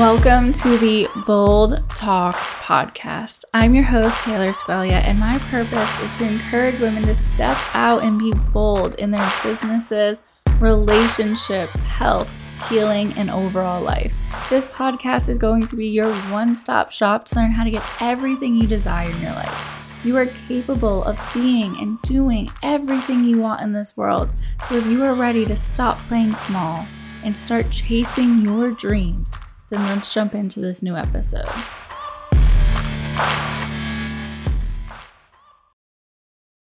Welcome to the Bold Talks podcast. I'm your host, Taylor Squeglia, and my purpose is to encourage women to step out and be bold in their businesses, relationships, health, healing, and overall life. This podcast is going to be your one stop shop to learn how to get everything you desire in your life. You are capable of being and doing everything you want in this world. So if you are ready to stop playing small and start chasing your dreams, then let's jump into this new episode.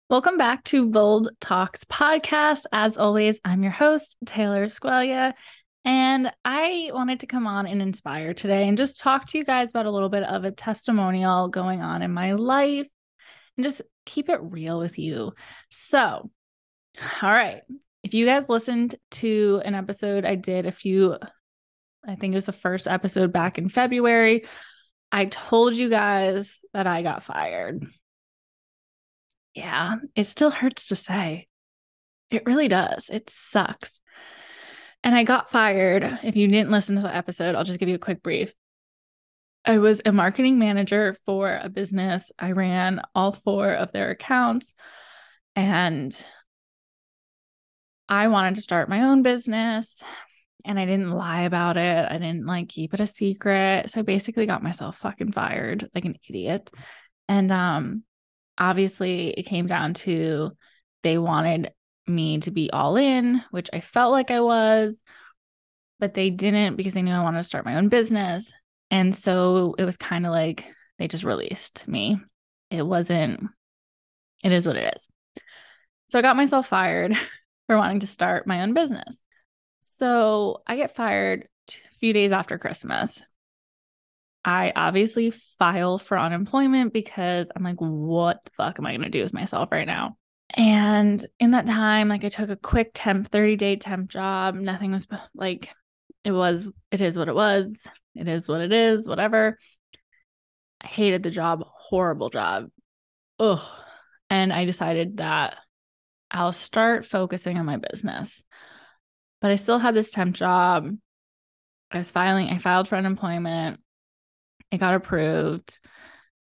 Welcome back to Bold Talks podcast. As always, I'm your host, Taylor Squeglia, and I wanted to come on and inspire today and just talk to you guys about a little bit of a testimonial going on in my life and just keep it real with you. So, all right. If you guys listened to an episode I did a few I think it was the first episode back in February. I told you guys that I got fired. Yeah, it still hurts to say. It really does. It sucks. And I got fired. If you didn't listen to the episode, I'll just give you a quick brief. I was a marketing manager for a business. I ran all four of their accounts and I wanted to start my own business and I didn't lie about it. I didn't like keep it a secret. So I basically got myself fucking fired like an idiot. And um obviously it came down to they wanted me to be all in, which I felt like I was, but they didn't because they knew I wanted to start my own business. And so it was kind of like they just released me. It wasn't it is what it is. So I got myself fired for wanting to start my own business. So I get fired a few days after Christmas. I obviously file for unemployment because I'm like, what the fuck am I going to do with myself right now? And in that time, like I took a quick temp, 30 day temp job. Nothing was like, it was, it is what it was. It is what it is, whatever. I hated the job, horrible job. Ugh. And I decided that I'll start focusing on my business but I still had this temp job. I was filing, I filed for unemployment. It got approved.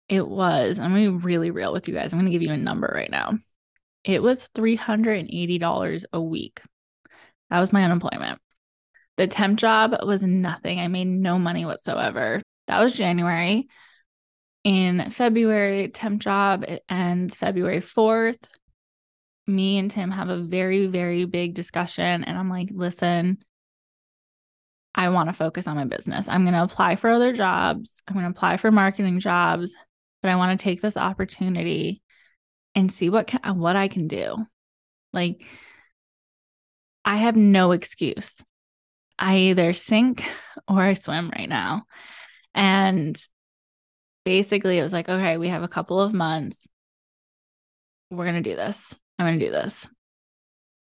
It was, I'm going to be really real with you guys. I'm going to give you a number right now. It was $380 a week. That was my unemployment. The temp job was nothing. I made no money whatsoever. That was January. In February, temp job it ends February 4th me and Tim have a very, very big discussion. And I'm like, listen, I want to focus on my business. I'm going to apply for other jobs. I'm going to apply for marketing jobs, but I want to take this opportunity and see what can, what I can do. Like I have no excuse. I either sink or I swim right now. And basically it was like, okay, we have a couple of months. We're going to do this. I'm going to do this.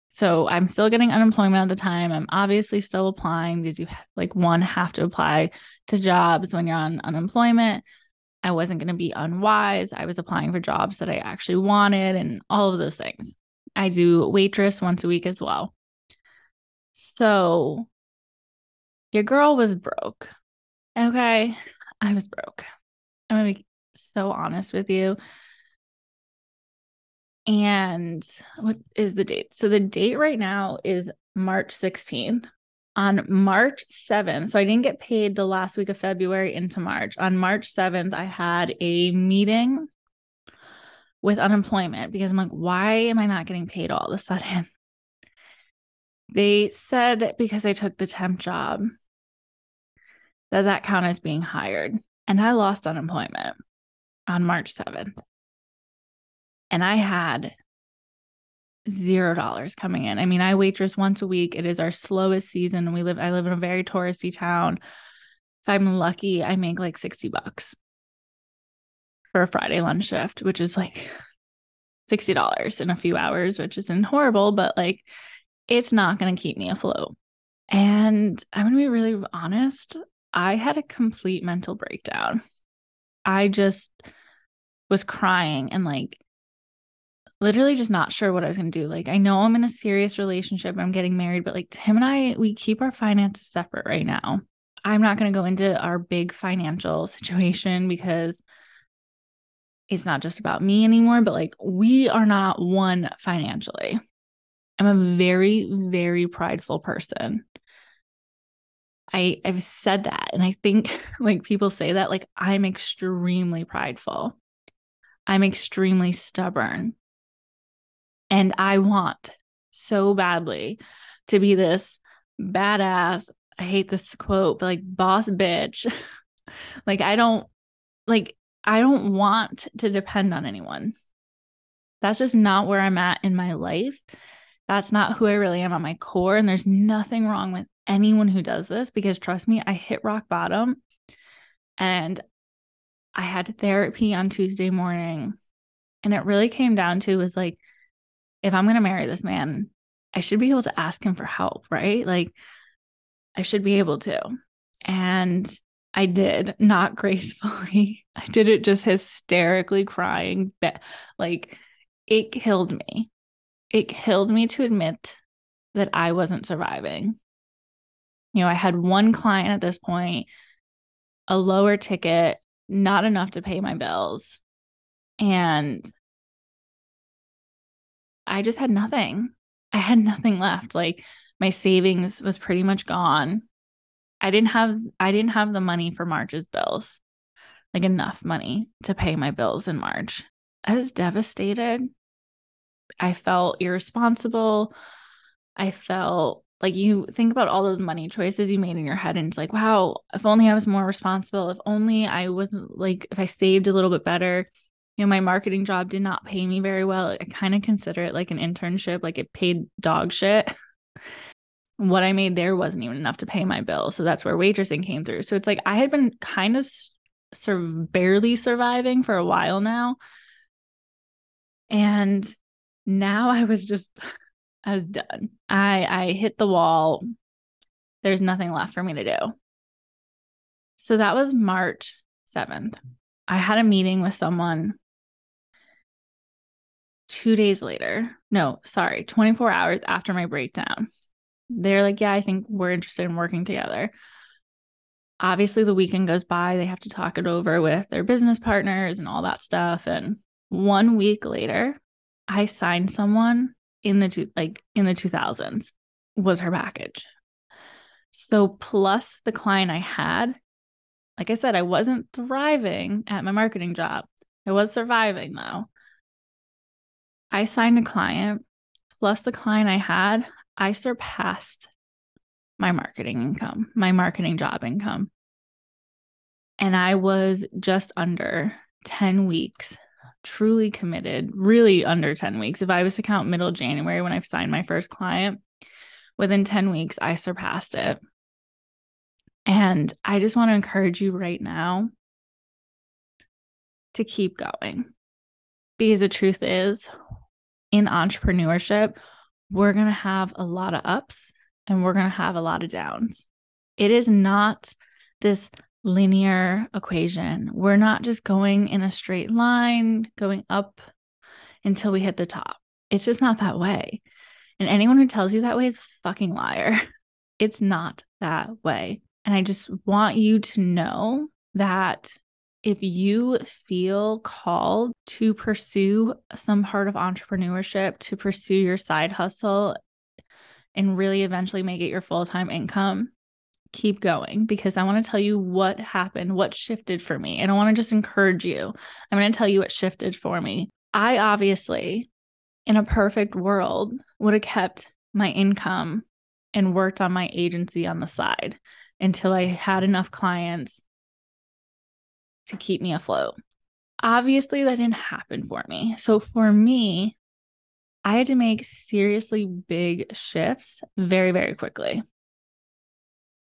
So I'm still getting unemployment at the time. I'm obviously still applying because you like one have to apply to jobs when you're on unemployment. I wasn't going to be unwise. I was applying for jobs that I actually wanted and all of those things. I do waitress once a week as well. So your girl was broke. Okay. I was broke. I'm going to be so honest with you. And what is the date? So the date right now is March 16th. On March 7th, so I didn't get paid the last week of February into March. On March 7th, I had a meeting with unemployment because I'm like, why am I not getting paid all of a sudden? They said because I took the temp job that that count as being hired. And I lost unemployment on March 7th and I had zero dollars coming in. I mean, I waitress once a week. It is our slowest season. We live, I live in a very touristy town. If I'm lucky, I make like 60 bucks for a Friday lunch shift, which is like $60 in a few hours, which isn't horrible, but like it's not going to keep me afloat. And I'm going to be really honest. I had a complete mental breakdown. I just was crying and like literally just not sure what I was going to do. Like, I know I'm in a serious relationship, I'm getting married, but like Tim and I, we keep our finances separate right now. I'm not going to go into our big financial situation because it's not just about me anymore, but like we are not one financially. I'm a very, very prideful person. I, I've said that. And I think like people say that, like I'm extremely prideful. I'm extremely stubborn. And I want so badly to be this badass. I hate this quote, but like boss bitch. like I don't like I don't want to depend on anyone. That's just not where I'm at in my life. That's not who I really am at my core. And there's nothing wrong with anyone who does this because trust me, I hit rock bottom and I had therapy on Tuesday morning. And it really came down to was like, if I'm going to marry this man, I should be able to ask him for help, right? Like, I should be able to. And I did, not gracefully. I did it just hysterically crying. Like, it killed me. It killed me to admit that I wasn't surviving. You know, I had one client at this point, a lower ticket, not enough to pay my bills. And I just had nothing. I had nothing left. Like my savings was pretty much gone. I didn't have I didn't have the money for March's bills. Like enough money to pay my bills in March. I was devastated. I felt irresponsible. I felt like you think about all those money choices you made in your head and it's like, wow, if only I was more responsible, if only I wasn't like if I saved a little bit better, you know, my marketing job did not pay me very well. I kind of consider it like an internship, like it paid dog shit. what I made there wasn't even enough to pay my bill. So that's where waitressing came through. So it's like I had been kind of sur- barely surviving for a while now. And now I was just, I was done. I I hit the wall. There's nothing left for me to do. So that was March 7th. I had a meeting with someone two days later. No, sorry, 24 hours after my breakdown. They're like, Yeah, I think we're interested in working together. Obviously, the weekend goes by. They have to talk it over with their business partners and all that stuff. And one week later, I signed someone in the two like in the 2000s was her package. So plus the client I had, like I said, I wasn't thriving at my marketing job. I was surviving though. I signed a client plus the client I had, I surpassed my marketing income, my marketing job income. And I was just under 10 weeks truly committed, really under 10 weeks. If I was to count middle January when I signed my first client, within 10 weeks, I surpassed it. And I just want to encourage you right now to keep going. Because the truth is, in entrepreneurship, we're going to have a lot of ups and we're going to have a lot of downs. It is not this linear equation. We're not just going in a straight line, going up until we hit the top. It's just not that way. And anyone who tells you that way is a fucking liar. It's not that way. And I just want you to know that if you feel called to pursue some part of entrepreneurship, to pursue your side hustle, and really eventually make it your full time income, keep going because I want to tell you what happened, what shifted for me. And I want to just encourage you. I'm going to tell you what shifted for me. I obviously, in a perfect world, would have kept my income and worked on my agency on the side until I had enough clients to keep me afloat. Obviously, that didn't happen for me. So, for me, I had to make seriously big shifts very, very quickly.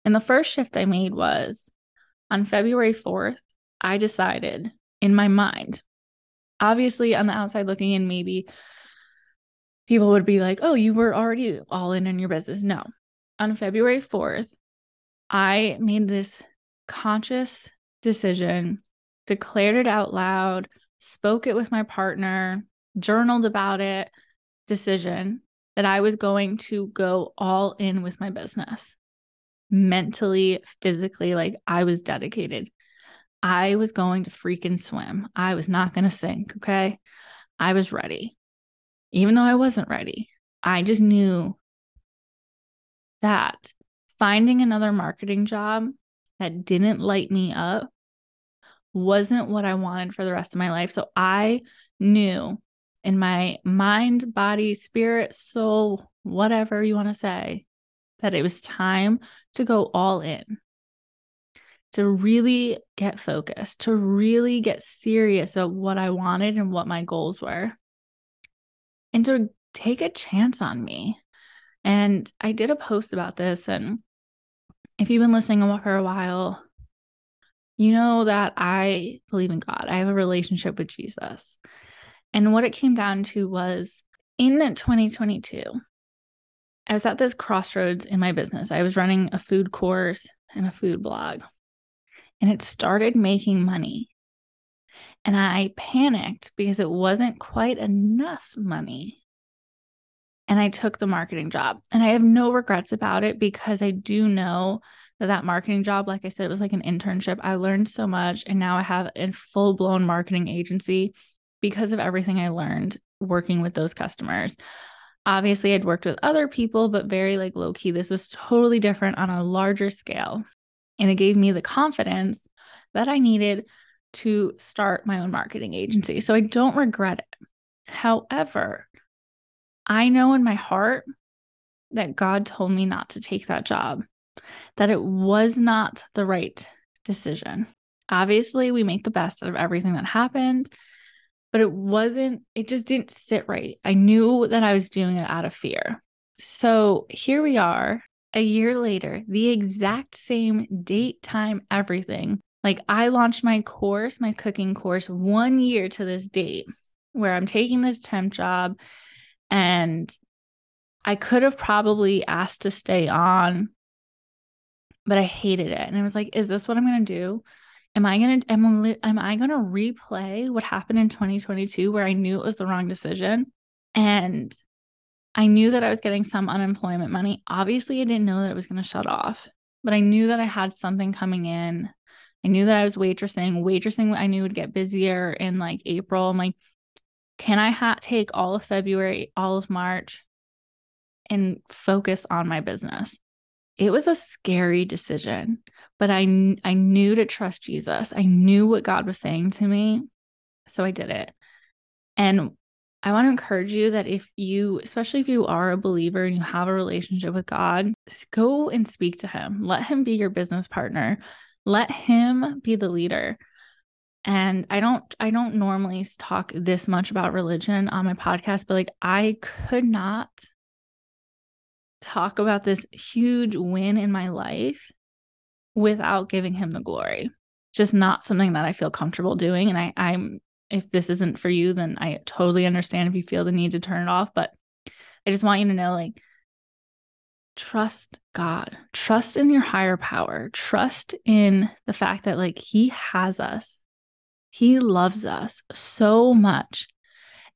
And the first shift I made was on February 4th, I decided in my mind, obviously on the outside looking in, maybe people would be like, oh, you were already all in in your business. No. On February 4th, I made this conscious decision declared it out loud, spoke it with my partner, journaled about it, decision that I was going to go all in with my business. mentally, physically, like I was dedicated. I was going to freaking swim. I was not going to sink. Okay. I was ready. Even though I wasn't ready, I just knew that finding another marketing job that didn't light me up wasn't what I wanted for the rest of my life. So I knew in my mind, body, spirit, soul, whatever you want to say, that it was time to go all in, to really get focused, to really get serious about what I wanted and what my goals were, and to take a chance on me. And I did a post about this. And if you've been listening for a while, you know that I believe in God. I have a relationship with Jesus. And what it came down to was in 2022, I was at this crossroads in my business. I was running a food course and a food blog, and it started making money. And I panicked because it wasn't quite enough money. And I took the marketing job. And I have no regrets about it because I do know that marketing job, like I said, it was like an internship. I learned so much. And now I have a full blown marketing agency because of everything I learned working with those customers. Obviously, I'd worked with other people, but very like low key. This was totally different on a larger scale. And it gave me the confidence that I needed to start my own marketing agency. So I don't regret it. However, I know in my heart that God told me not to take that job, that it was not the right decision. Obviously, we make the best out of everything that happened but it wasn't, it just didn't sit right. I knew that I was doing it out of fear. So here we are, a year later, the exact same date, time, everything. Like I launched my course, my cooking course, one year to this date where I'm taking this temp job and I could have probably asked to stay on, but I hated it. And I was like, is this what I'm going to do? am I going to am, am I going to replay what happened in 2022 where I knew it was the wrong decision and I knew that I was getting some unemployment money. Obviously, I didn't know that it was going to shut off, but I knew that I had something coming in. I knew that I was waitressing. Waitressing, I knew would get busier in like April. I'm like, can I ha- take all of February, all of March, and focus on my business? It was a scary decision, but I I knew to trust Jesus. I knew what God was saying to me, so I did it. And I want to encourage you that if you, especially if you are a believer and you have a relationship with God, go and speak to him. Let him be your business partner. Let him be the leader. And I don't I don't normally talk this much about religion on my podcast, but like I could not talk about this huge win in my life without giving him the glory. Just not something that I feel comfortable doing. And I, I'm, if this isn't for you, then I totally understand if you feel the need to turn it off. But I just want you to know like, trust God, trust in your higher power, trust in the fact that like He has us, He loves us so much,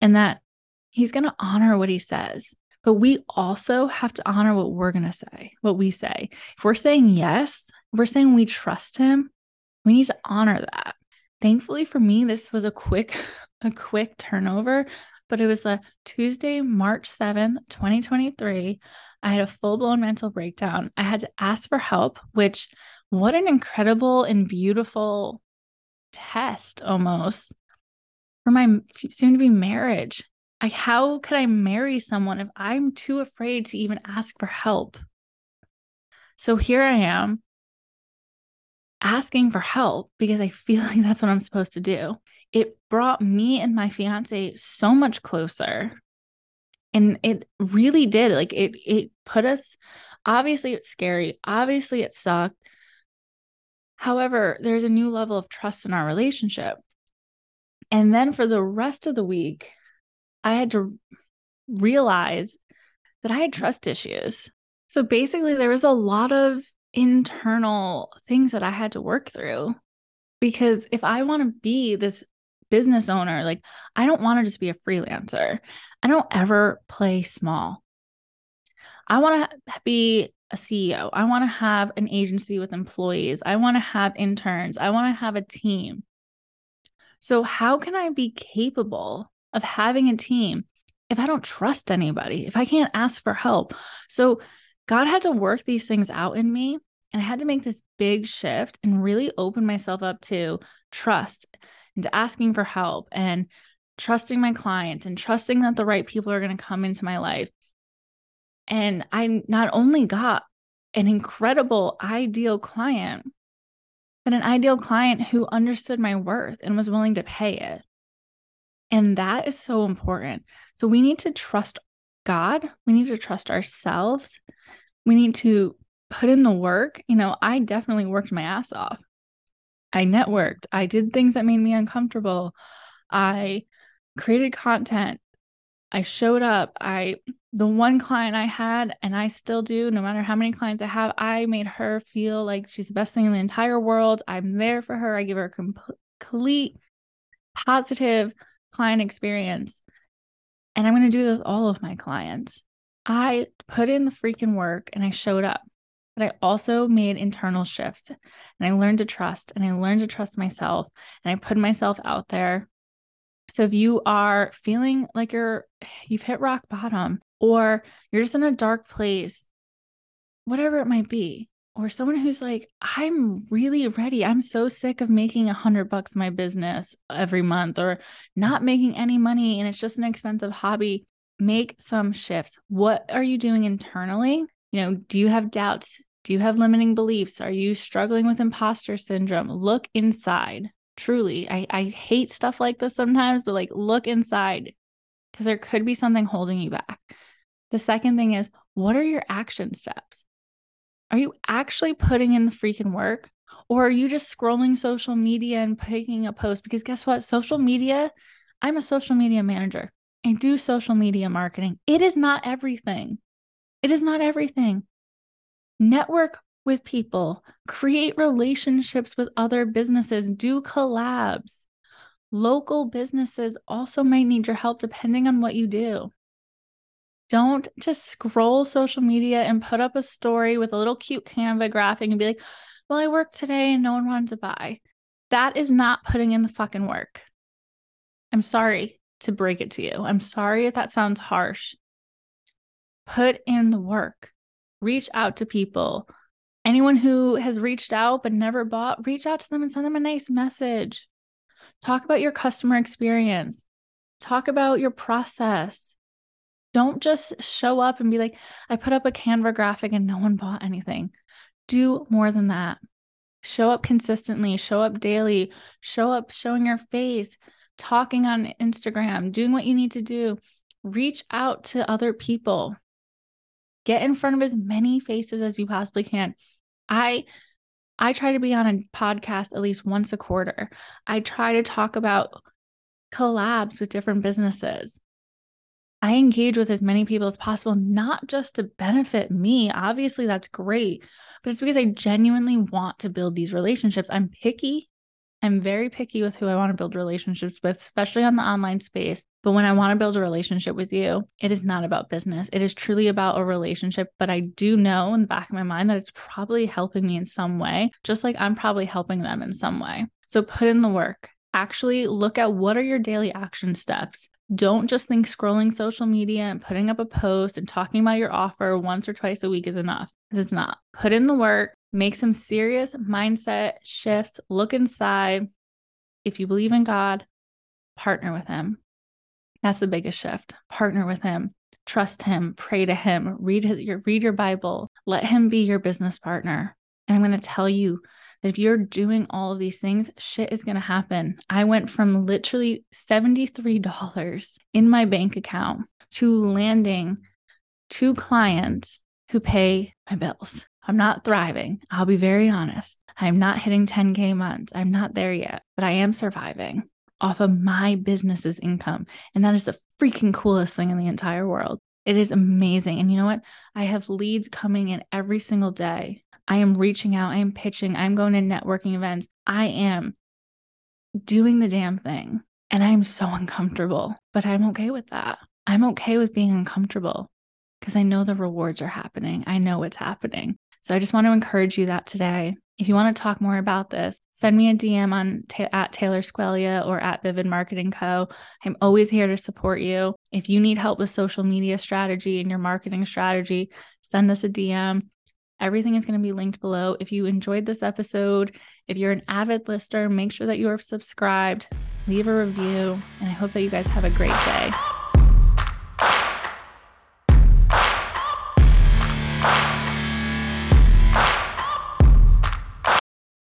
and that He's going to honor what He says. But we also have to honor what we're going to say, what we say. If we're saying yes, we're saying we trust him, we need to honor that. Thankfully for me, this was a quick, a quick turnover, but it was a Tuesday, March 7th, 2023. I had a full blown mental breakdown. I had to ask for help, which, what an incredible and beautiful test almost for my soon to be marriage. Like, how could I marry someone if I'm too afraid to even ask for help? So here I am asking for help because I feel like that's what I'm supposed to do. It brought me and my fiance so much closer. And it really did. Like it it put us obviously it's scary. Obviously it sucked. However, there's a new level of trust in our relationship. And then for the rest of the week, I had to realize that I had mm-hmm. trust issues. So basically, there was a lot of internal things that I had to work through. Because if I want to be this business owner, like I don't want to just be a freelancer, I don't ever play small. I want to be a CEO. I want to have an agency with employees. I want to have interns. I want to have a team. So, how can I be capable of having a team if I don't trust anybody, if I can't ask for help? So, God had to work these things out in me. And I had to make this big shift and really open myself up to trust and to asking for help and trusting my clients and trusting that the right people are going to come into my life. And I not only got an incredible, ideal client, but an ideal client who understood my worth and was willing to pay it. And that is so important. So we need to trust God. We need to trust ourselves. We need to put in the work. You know, I definitely worked my ass off. I networked. I did things that made me uncomfortable. I created content. I showed up. I the one client I had, and I still do, no matter how many clients I have, I made her feel like she's the best thing in the entire world. I'm there for her. I give her complete positive client experience. And I'm going to do this with all of my clients. I put in the freaking work and I showed up, but I also made internal shifts and I learned to trust and I learned to trust myself and I put myself out there. So if you are feeling like you're, you've hit rock bottom or you're just in a dark place, whatever it might be, or someone who's like, I'm really ready. I'm so sick of making a hundred bucks my business every month or not making any money and it's just an expensive hobby. Make some shifts. What are you doing internally? You know, do you have doubts? Do you have limiting beliefs? Are you struggling with imposter syndrome? Look inside. Truly, I, I hate stuff like this sometimes, but like look inside because there could be something holding you back. The second thing is, what are your action steps? Are you actually putting in the freaking work? Or are you just scrolling social media and picking a post? Because guess what? Social media, I'm a social media manager. I do social media marketing. It is not everything. It is not everything. Network with people, create relationships with other businesses, do collabs. Local businesses also might need your help depending on what you do. Don't just scroll social media and put up a story with a little cute Canva graphic and be like, well, I worked today and no one wanted to buy. That is not putting in the fucking work. I'm sorry to break it to you. I'm sorry if that sounds harsh. Put in the work, reach out to people. Anyone who has reached out but never bought, reach out to them and send them a nice message. Talk about your customer experience, talk about your process don't just show up and be like, I put up a Canva graphic and no one bought anything. Do more than that. Show up consistently, show up daily, show up showing your face, talking on Instagram, doing what you need to do. Reach out to other people. Get in front of as many faces as you possibly can. I I try to be on a podcast at least once a quarter. I try to talk about collabs with different businesses. I engage with as many people as possible, not just to benefit me. Obviously, that's great, but it's because I genuinely want to build these relationships. I'm picky. I'm very picky with who I want to build relationships with, especially on the online space. But when I want to build a relationship with you, it is not about business. It is truly about a relationship. But I do know in the back of my mind that it's probably helping me in some way, just like I'm probably helping them in some way. So put in the work. Actually, look at what are your daily action steps. Don't just think scrolling social media and putting up a post and talking about your offer once or twice a week is enough. It's not. Put in the work, make some serious mindset shifts, look inside. If you believe in God, partner with Him. That's the biggest shift. Partner with Him, trust Him, pray to Him, read his, your read your Bible, let Him be your business partner. And I'm going to tell you that if you're doing all of these things, shit is going to happen. I went from literally $73 in my bank account to landing two clients who pay my bills. I'm not thriving. I'll be very honest. I'm not hitting 10K months. I'm not there yet, but I am surviving off of my business's income. And that is the freaking coolest thing in the entire world. It is amazing. And you know what? I have leads coming in every single day I am reaching out, I am pitching, I'm going to networking events. I am doing the damn thing. And I'm so uncomfortable, but I'm okay with that. I'm okay with being uncomfortable because I know the rewards are happening. I know it's happening. So I just want to encourage you that today. If you want to talk more about this, send me a DM on at Taylor Squeglia or at Vivid Marketing Co. I'm always here to support you. If you need help with social media strategy and your marketing strategy, send us a DM. Everything is going to be linked below. If you enjoyed this episode, if you're an avid listener, make sure that you are subscribed, leave a review, and I hope that you guys have a great day.